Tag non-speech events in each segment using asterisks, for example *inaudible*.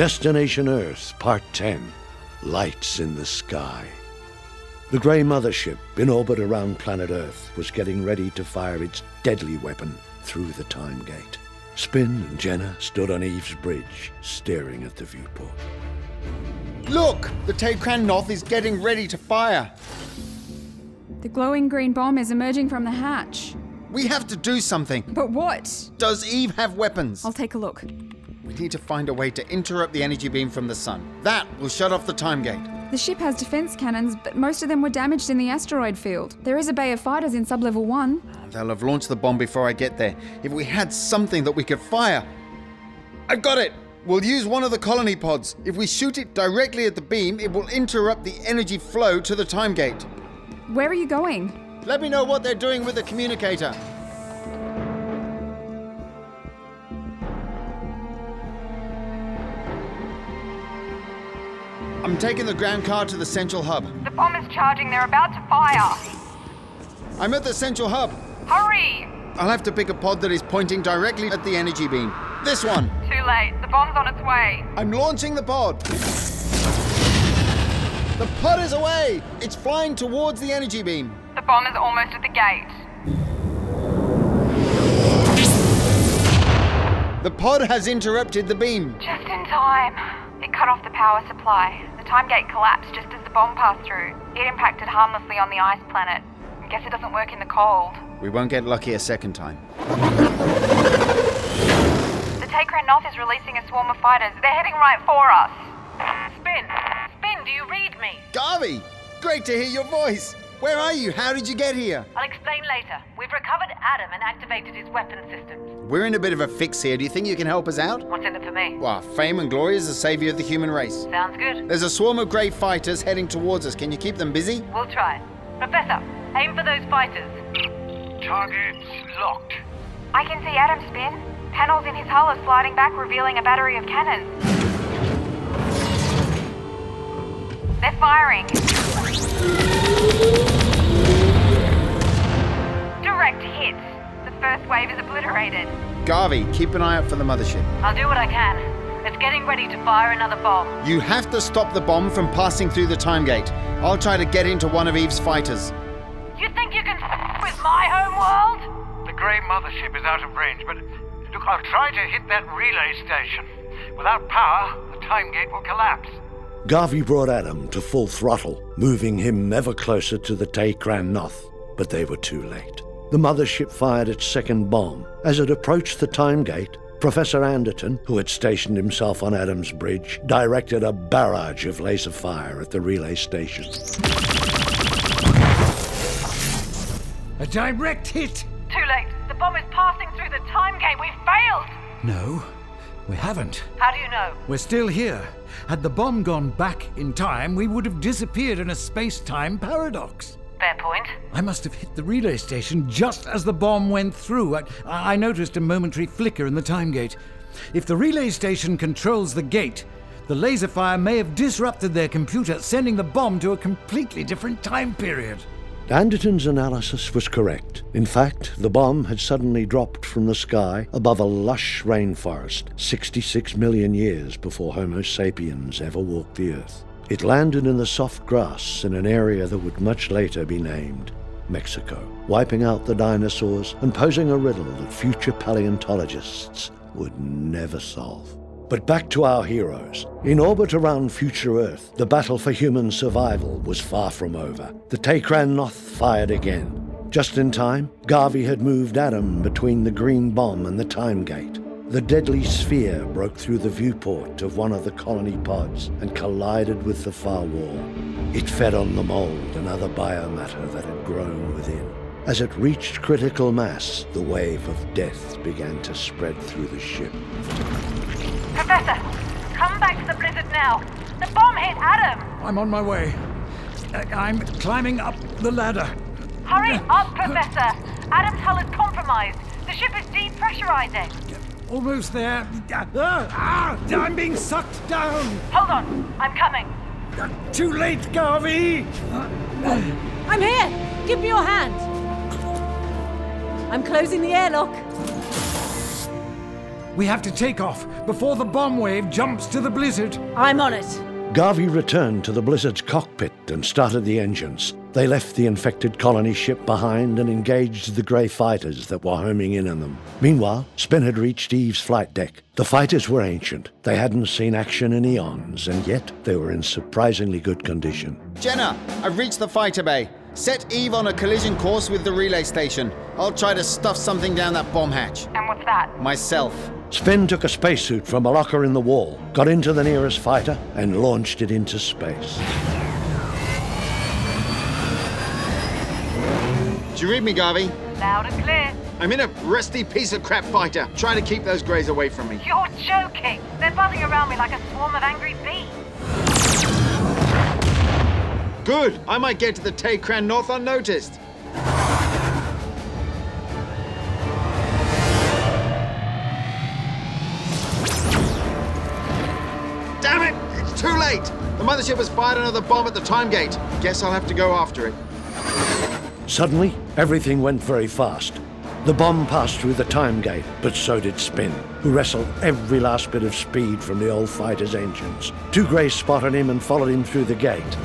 Destination Earth, Part 10 Lights in the Sky. The Grey Mothership, in orbit around planet Earth, was getting ready to fire its deadly weapon through the time gate. Spin and Jenna stood on Eve's bridge, staring at the viewport. Look! The Taekran Noth is getting ready to fire. The glowing green bomb is emerging from the hatch. We have to do something. But what? Does Eve have weapons? I'll take a look. We need to find a way to interrupt the energy beam from the sun. That will shut off the time gate. The ship has defense cannons, but most of them were damaged in the asteroid field. There is a bay of fighters in sublevel 1. Ah, they'll have launched the bomb before I get there. If we had something that we could fire. I've got it! We'll use one of the colony pods. If we shoot it directly at the beam, it will interrupt the energy flow to the time gate. Where are you going? Let me know what they're doing with the communicator. I'm taking the ground car to the central hub. The bomb is charging. They're about to fire. I'm at the central hub. Hurry! I'll have to pick a pod that is pointing directly at the energy beam. This one. Too late. The bomb's on its way. I'm launching the pod. The pod is away. It's flying towards the energy beam. The bomb is almost at the gate. The pod has interrupted the beam. Just in time. It cut off the power supply. Time gate collapsed just as the bomb passed through. It impacted harmlessly on the ice planet. I guess it doesn't work in the cold. We won't get lucky a second time. The Taekran Noth is releasing a swarm of fighters. They're heading right for us. Spin. Spin, do you read me? Garvey! Great to hear your voice. Where are you? How did you get here? I'll explain later. We've recovered Adam and activated his weapon systems. We're in a bit of a fix here. Do you think you can help us out? What's in it for me? Well, fame and glory is the savior of the human race. Sounds good. There's a swarm of grey fighters heading towards us. Can you keep them busy? We'll try. Professor, aim for those fighters. Targets locked. I can see Adam spin. Panels in his hull are sliding back, revealing a battery of cannons. They're firing. Direct hits. The first wave is obliterated. Garvey, keep an eye out for the mothership. I'll do what I can. It's getting ready to fire another bomb. You have to stop the bomb from passing through the time gate. I'll try to get into one of Eve's fighters. You think you can f- with my home world? The Grey Mothership is out of range, but look, I'll try to hit that relay station. Without power, the time gate will collapse. Garvey brought Adam to full throttle, moving him ever closer to the Taekran Noth, but they were too late. The mothership fired its second bomb. As it approached the time gate, Professor Anderton, who had stationed himself on Adams Bridge, directed a barrage of laser fire at the relay station. A direct hit! Too late. The bomb is passing through the time gate. We've failed. No, we haven't. How do you know? We're still here. Had the bomb gone back in time, we would have disappeared in a space time paradox. Fair point. I must have hit the relay station just as the bomb went through. I, I noticed a momentary flicker in the time gate. If the relay station controls the gate, the laser fire may have disrupted their computer, sending the bomb to a completely different time period. Anderton's analysis was correct. In fact, the bomb had suddenly dropped from the sky above a lush rainforest 66 million years before Homo sapiens ever walked the earth. It landed in the soft grass in an area that would much later be named Mexico, wiping out the dinosaurs and posing a riddle that future paleontologists would never solve. But back to our heroes. In orbit around future Earth, the battle for human survival was far from over. The Taekran Noth fired again. Just in time, Garvey had moved Adam between the green bomb and the time gate. The deadly sphere broke through the viewport of one of the colony pods and collided with the far wall. It fed on the mold and other biomatter that had grown within. As it reached critical mass, the wave of death began to spread through the ship. Professor, come back to the blizzard now. The bomb hit Adam. I'm on my way. I- I'm climbing up the ladder. Hurry up, Professor. Adam's hull is compromised. The ship is depressurizing. Almost there. Ah, ah, I'm being sucked down. Hold on, I'm coming. Too late, Garvey. I'm here! Give me your hand! I'm closing the airlock. We have to take off before the bomb wave jumps to the blizzard. I'm on it. Garvey returned to the Blizzard's cockpit and started the engines. They left the infected colony ship behind and engaged the Grey fighters that were homing in on them. Meanwhile, Spin had reached Eve's flight deck. The fighters were ancient. They hadn't seen action in eons, and yet they were in surprisingly good condition. Jenna, I've reached the fighter bay. Set Eve on a collision course with the relay station. I'll try to stuff something down that bomb hatch. And what's that? Myself. Spin took a spacesuit from a locker in the wall, got into the nearest fighter, and launched it into space. Do you read me, Garvey? Loud and clear. I'm in a rusty piece of crap fighter, trying to keep those greys away from me. You're joking. They're buzzing around me like a swarm of angry bees. Good. I might get to the Taekran Noth unnoticed. Late! The mothership has fired another bomb at the time gate. Guess I'll have to go after it. Suddenly, everything went very fast. The bomb passed through the time gate, but so did Spin, who wrestled every last bit of speed from the old fighter's engines. Two Greys spotted him and followed him through the gate.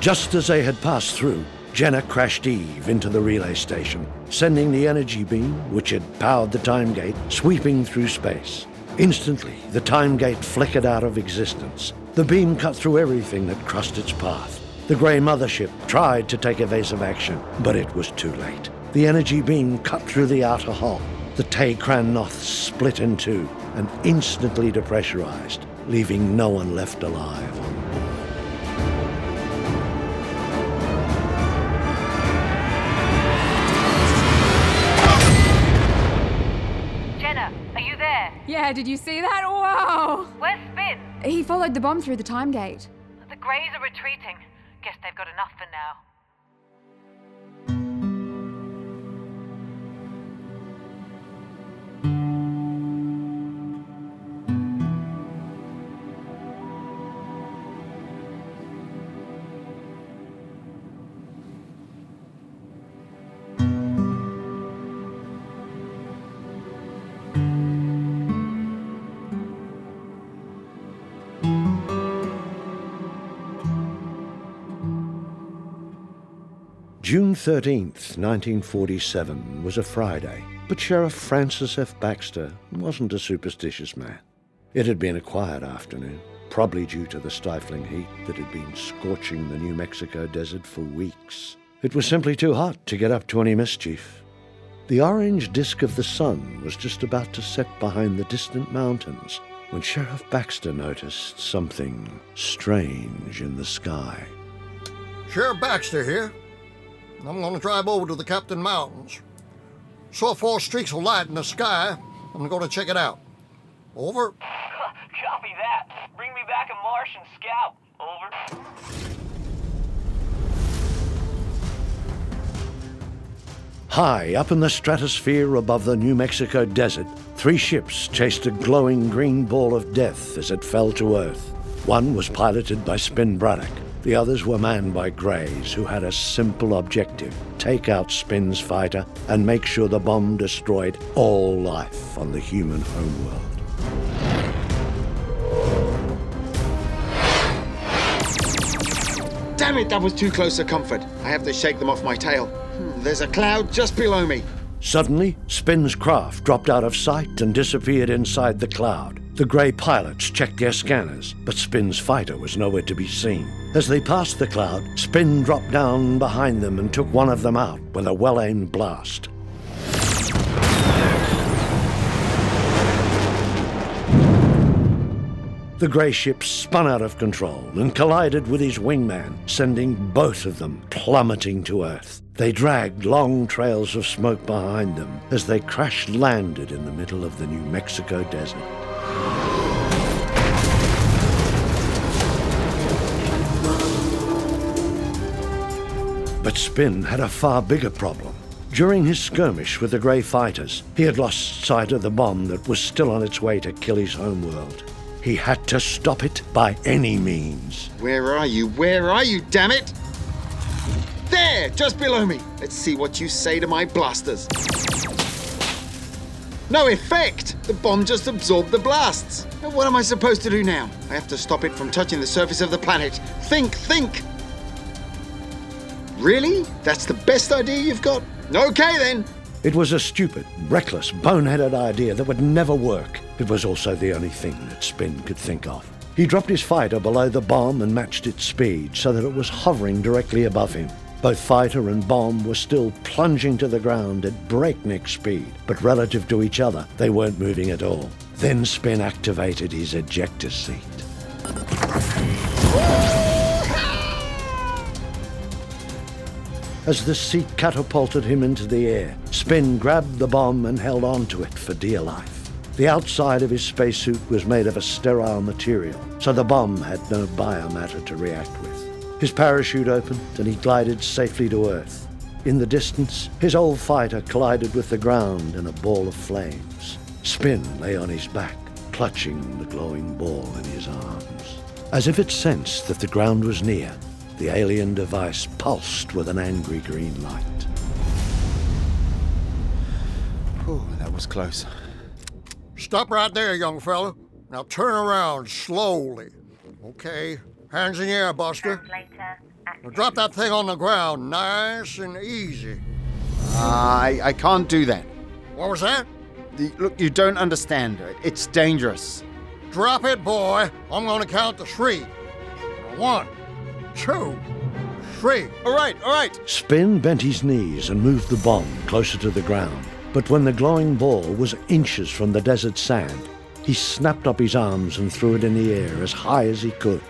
Just as they had passed through, Jenna crashed Eve into the relay station, sending the energy beam, which had powered the time gate, sweeping through space. Instantly, the time gate flickered out of existence. The beam cut through everything that crossed its path. The Grey mothership tried to take evasive action, but it was too late. The energy beam cut through the outer hull. The Tay Noth split in two and instantly depressurized, leaving no one left alive Yeah, did you see that? Whoa! Where's Spin? He followed the bomb through the time gate. The Greys are retreating. Guess they've got enough for now. June 13th, 1947, was a Friday, but Sheriff Francis F. Baxter wasn't a superstitious man. It had been a quiet afternoon, probably due to the stifling heat that had been scorching the New Mexico desert for weeks. It was simply too hot to get up to any mischief. The orange disk of the sun was just about to set behind the distant mountains when Sheriff Baxter noticed something strange in the sky. Sheriff Baxter here. I'm going to drive over to the Capitan Mountains. Saw four streaks of light in the sky. I'm going to check it out. Over. *laughs* Copy that. Bring me back a Martian scout. Over. High up in the stratosphere above the New Mexico desert, three ships chased a glowing green ball of death as it fell to Earth. One was piloted by Spin Braddock. The others were manned by Greys, who had a simple objective take out Spin's fighter and make sure the bomb destroyed all life on the human homeworld. Damn it, that was too close to comfort. I have to shake them off my tail. Hmm, There's a cloud just below me. Suddenly, Spin's craft dropped out of sight and disappeared inside the cloud. The Grey pilots checked their scanners, but Spin's fighter was nowhere to be seen. As they passed the cloud, Spin dropped down behind them and took one of them out with a well aimed blast. The Grey ship spun out of control and collided with his wingman, sending both of them plummeting to Earth. They dragged long trails of smoke behind them as they crash landed in the middle of the New Mexico desert. But Spin had a far bigger problem. During his skirmish with the Grey fighters, he had lost sight of the bomb that was still on its way to kill his homeworld. He had to stop it by any means. Where are you? Where are you, damn it? There, just below me. Let's see what you say to my blasters. No effect! The bomb just absorbed the blasts. What am I supposed to do now? I have to stop it from touching the surface of the planet. Think, think! Really? That's the best idea you've got? Okay then! It was a stupid, reckless, boneheaded idea that would never work. It was also the only thing that Spin could think of. He dropped his fighter below the bomb and matched its speed so that it was hovering directly above him. Both fighter and bomb were still plunging to the ground at breakneck speed, but relative to each other, they weren't moving at all. Then Spin activated his ejector seat. As the seat catapulted him into the air, Spin grabbed the bomb and held on to it for dear life. The outside of his spacesuit was made of a sterile material, so the bomb had no biomatter to react with. His parachute opened and he glided safely to Earth. In the distance, his old fighter collided with the ground in a ball of flames. Spin lay on his back, clutching the glowing ball in his arms. As if it sensed that the ground was near, the alien device pulsed with an angry green light. Whew, that was close. Stop right there, young fella. Now turn around slowly. Okay, hands in the air, Buster. Now drop that thing on the ground nice and easy. I, I can't do that. What was that? The- Look, you don't understand. It's dangerous. Drop it, boy. I'm gonna count to three. One, two, three. All right, all right. Spin bent his knees and moved the bomb closer to the ground. But when the glowing ball was inches from the desert sand, he snapped up his arms and threw it in the air as high as he could.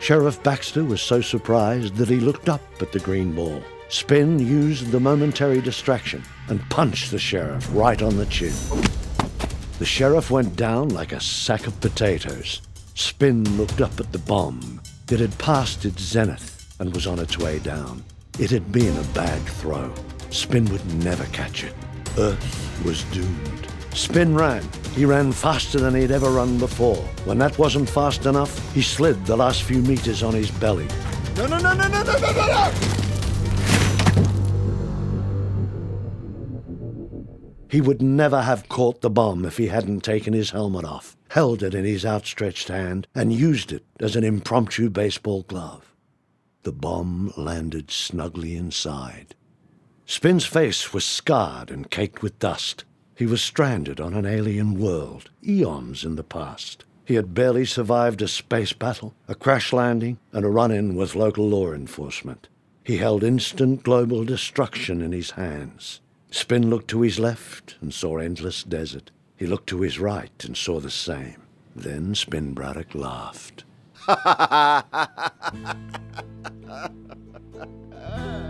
Sheriff Baxter was so surprised that he looked up at the green ball. Spin used the momentary distraction and punched the sheriff right on the chin. The sheriff went down like a sack of potatoes. Spin looked up at the bomb. It had passed its zenith and was on its way down. It had been a bad throw. Spin would never catch it. Earth was doomed. Spin ran. He ran faster than he'd ever run before. When that wasn't fast enough, he slid the last few meters on his belly. No, no, no, no, no, no, no, no, no! He would never have caught the bomb if he hadn't taken his helmet off, held it in his outstretched hand, and used it as an impromptu baseball glove. The bomb landed snugly inside. Spin's face was scarred and caked with dust. He was stranded on an alien world, eons in the past. He had barely survived a space battle, a crash landing, and a run in with local law enforcement. He held instant global destruction in his hands. Spin looked to his left and saw endless desert. He looked to his right and saw the same. Then Spin Braddock laughed. *laughs*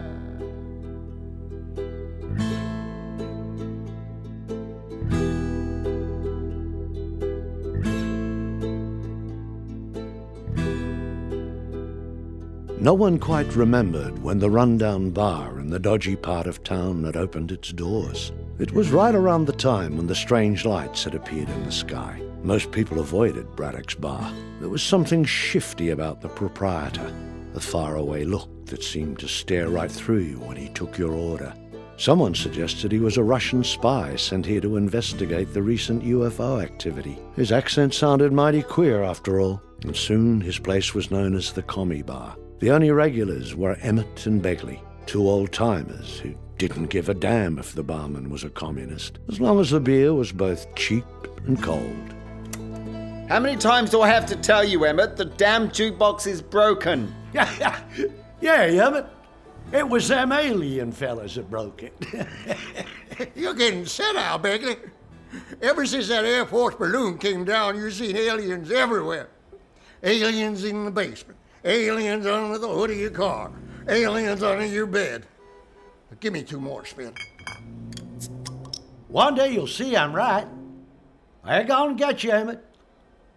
No one quite remembered when the rundown bar in the dodgy part of town had opened its doors. It was right around the time when the strange lights had appeared in the sky. Most people avoided Braddock's bar. There was something shifty about the proprietor, a faraway look that seemed to stare right through you when he took your order. Someone suggested he was a Russian spy sent here to investigate the recent UFO activity. His accent sounded mighty queer after all, and soon his place was known as the Commie Bar. The only regulars were Emmett and Begley, two old timers who didn't give a damn if the barman was a communist, as long as the beer was both cheap and cold. How many times do I have to tell you, Emmett? The damn jukebox is broken. *laughs* yeah, yeah, Emmett. It was them alien fellas that broke it. *laughs* You're getting set out, Begley. Ever since that Air Force balloon came down, you've seen aliens everywhere. Aliens in the basement, aliens under the hood of your car, aliens under your bed. Give me two more, Spin. One day you'll see I'm right. They're gonna get you, Emmett.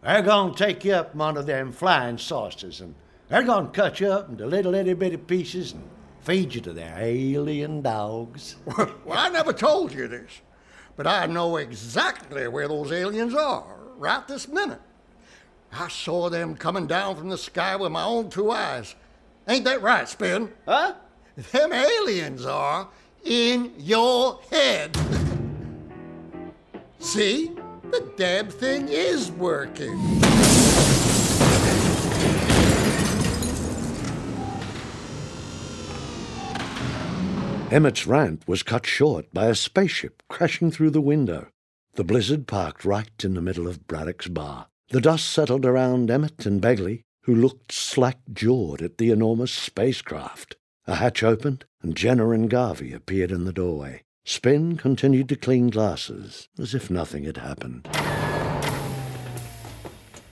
They're gonna take you up under them flying saucers, and they're gonna cut you up into little itty bitty pieces and feed you to their alien dogs. *laughs* well, I never told you this, but I know exactly where those aliens are right this minute. I saw them coming down from the sky with my own two eyes. Ain't that right, Spin? Huh? Them aliens are in your head. *laughs* See? The damn thing is working. Emmett's rant was cut short by a spaceship crashing through the window. The blizzard parked right in the middle of Braddock's bar. The dust settled around Emmett and Begley, who looked slack jawed at the enormous spacecraft. A hatch opened, and Jenna and Garvey appeared in the doorway. Spin continued to clean glasses, as if nothing had happened.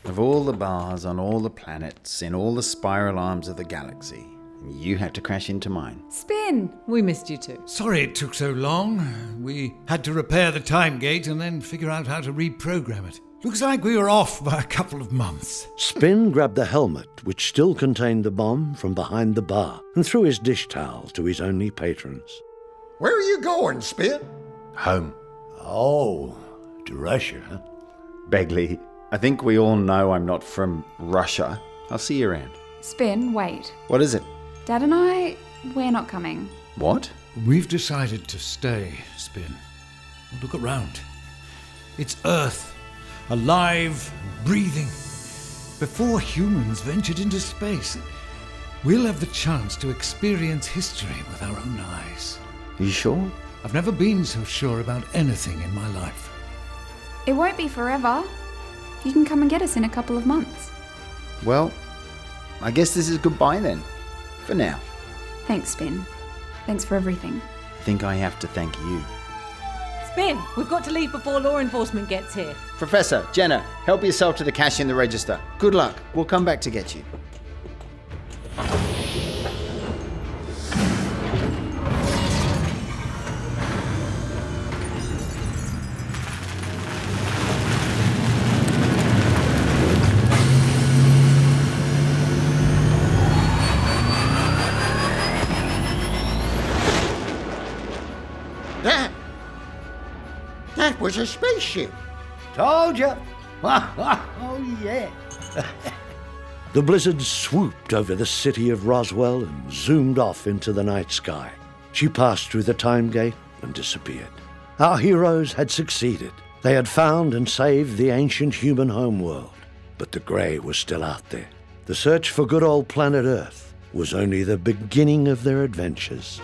Of all the bars on all the planets, in all the spiral arms of the galaxy, you had to crash into mine. Spin! We missed you too. Sorry it took so long. We had to repair the time gate and then figure out how to reprogram it. Looks like we were off by a couple of months. Spin grabbed the helmet, which still contained the bomb, from behind the bar and threw his dish towel to his only patrons. Where are you going, Spin? Home. Oh, to Russia, huh? Begley, I think we all know I'm not from Russia. I'll see you around. Spin, wait. What is it? Dad and I, we're not coming. What? We've decided to stay, Spin. Look around. It's Earth, alive, breathing. Before humans ventured into space, we'll have the chance to experience history with our own eyes. Are you sure? I've never been so sure about anything in my life. It won't be forever. You can come and get us in a couple of months. Well, I guess this is goodbye then. For now. Thanks, Spin. Thanks for everything. I think I have to thank you. Spin, we've got to leave before law enforcement gets here. Professor, Jenna, help yourself to the cash in the register. Good luck. We'll come back to get you. Was a spaceship. Told you. *laughs* oh, yeah. *laughs* The blizzard swooped over the city of Roswell and zoomed off into the night sky. She passed through the time gate and disappeared. Our heroes had succeeded. They had found and saved the ancient human homeworld. But the Grey was still out there. The search for good old planet Earth was only the beginning of their adventures.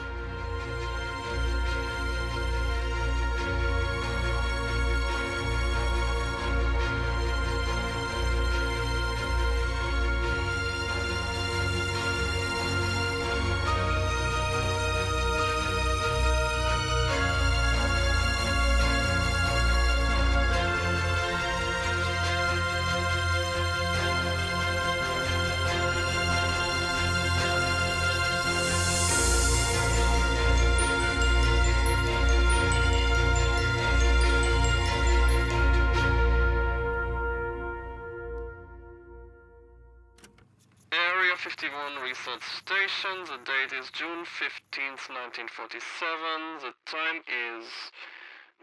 51 research station. The date is June 15th, 1947. The time is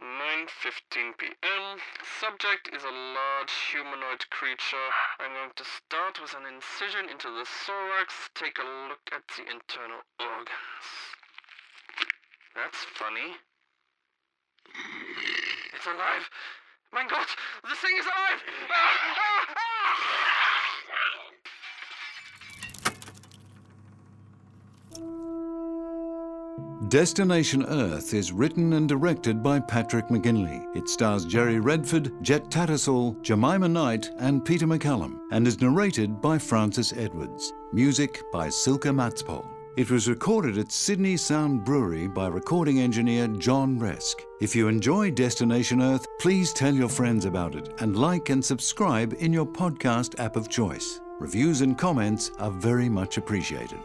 9:15 p.m. Subject is a large humanoid creature. I'm going to start with an incision into the thorax. Take a look at the internal organs. That's funny. It's alive. My God, the thing is alive! Ah, ah, ah! Destination Earth is written and directed by Patrick McGinley. It stars Jerry Redford, Jet Tattersall, Jemima Knight, and Peter McCallum, and is narrated by Francis Edwards. Music by Silke Matspol. It was recorded at Sydney Sound Brewery by recording engineer John Resk. If you enjoy Destination Earth, please tell your friends about it and like and subscribe in your podcast app of choice. Reviews and comments are very much appreciated.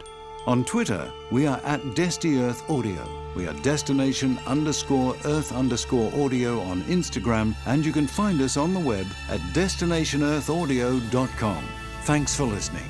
On Twitter, we are at Desti Earth Audio. We are destination underscore earth underscore audio on Instagram, and you can find us on the web at destinationearthaudio.com. Thanks for listening.